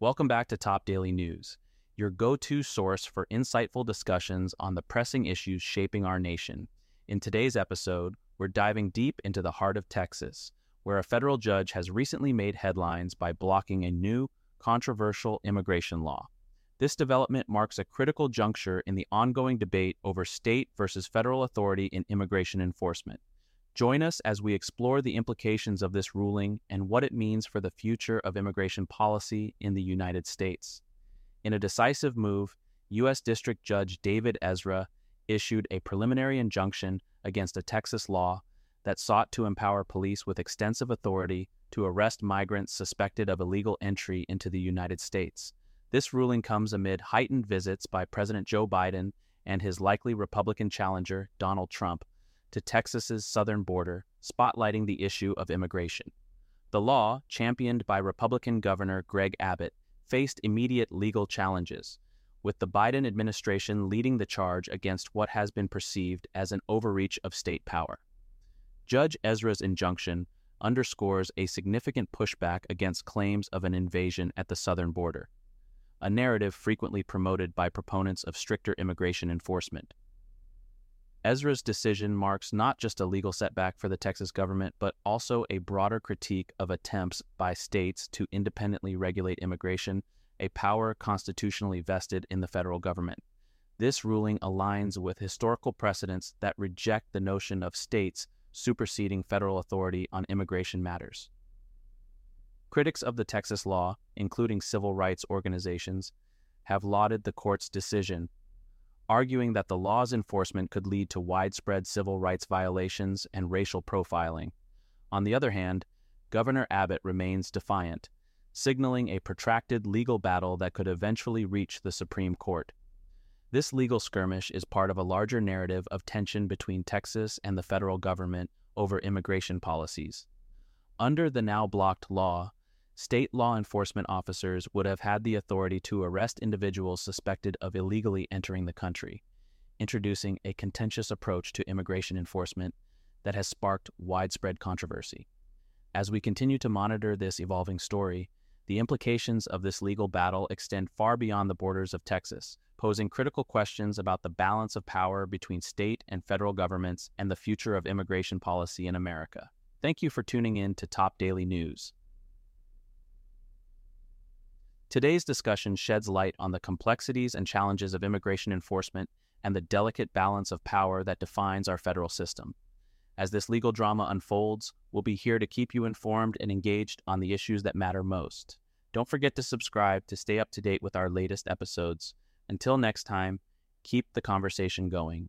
Welcome back to Top Daily News, your go to source for insightful discussions on the pressing issues shaping our nation. In today's episode, we're diving deep into the heart of Texas, where a federal judge has recently made headlines by blocking a new, controversial immigration law. This development marks a critical juncture in the ongoing debate over state versus federal authority in immigration enforcement. Join us as we explore the implications of this ruling and what it means for the future of immigration policy in the United States. In a decisive move, U.S. District Judge David Ezra issued a preliminary injunction against a Texas law that sought to empower police with extensive authority to arrest migrants suspected of illegal entry into the United States. This ruling comes amid heightened visits by President Joe Biden and his likely Republican challenger, Donald Trump, to Texas's southern border, spotlighting the issue of immigration. The law, championed by Republican Governor Greg Abbott, faced immediate legal challenges, with the Biden administration leading the charge against what has been perceived as an overreach of state power. Judge Ezra's injunction underscores a significant pushback against claims of an invasion at the southern border a narrative frequently promoted by proponents of stricter immigration enforcement. Ezra's decision marks not just a legal setback for the Texas government, but also a broader critique of attempts by states to independently regulate immigration, a power constitutionally vested in the federal government. This ruling aligns with historical precedents that reject the notion of states superseding federal authority on immigration matters. Critics of the Texas law, including civil rights organizations, have lauded the court's decision, arguing that the law's enforcement could lead to widespread civil rights violations and racial profiling. On the other hand, Governor Abbott remains defiant, signaling a protracted legal battle that could eventually reach the Supreme Court. This legal skirmish is part of a larger narrative of tension between Texas and the federal government over immigration policies. Under the now blocked law, state law enforcement officers would have had the authority to arrest individuals suspected of illegally entering the country, introducing a contentious approach to immigration enforcement that has sparked widespread controversy. As we continue to monitor this evolving story, the implications of this legal battle extend far beyond the borders of Texas, posing critical questions about the balance of power between state and federal governments and the future of immigration policy in America. Thank you for tuning in to Top Daily News. Today's discussion sheds light on the complexities and challenges of immigration enforcement and the delicate balance of power that defines our federal system. As this legal drama unfolds, we'll be here to keep you informed and engaged on the issues that matter most. Don't forget to subscribe to stay up to date with our latest episodes. Until next time, keep the conversation going.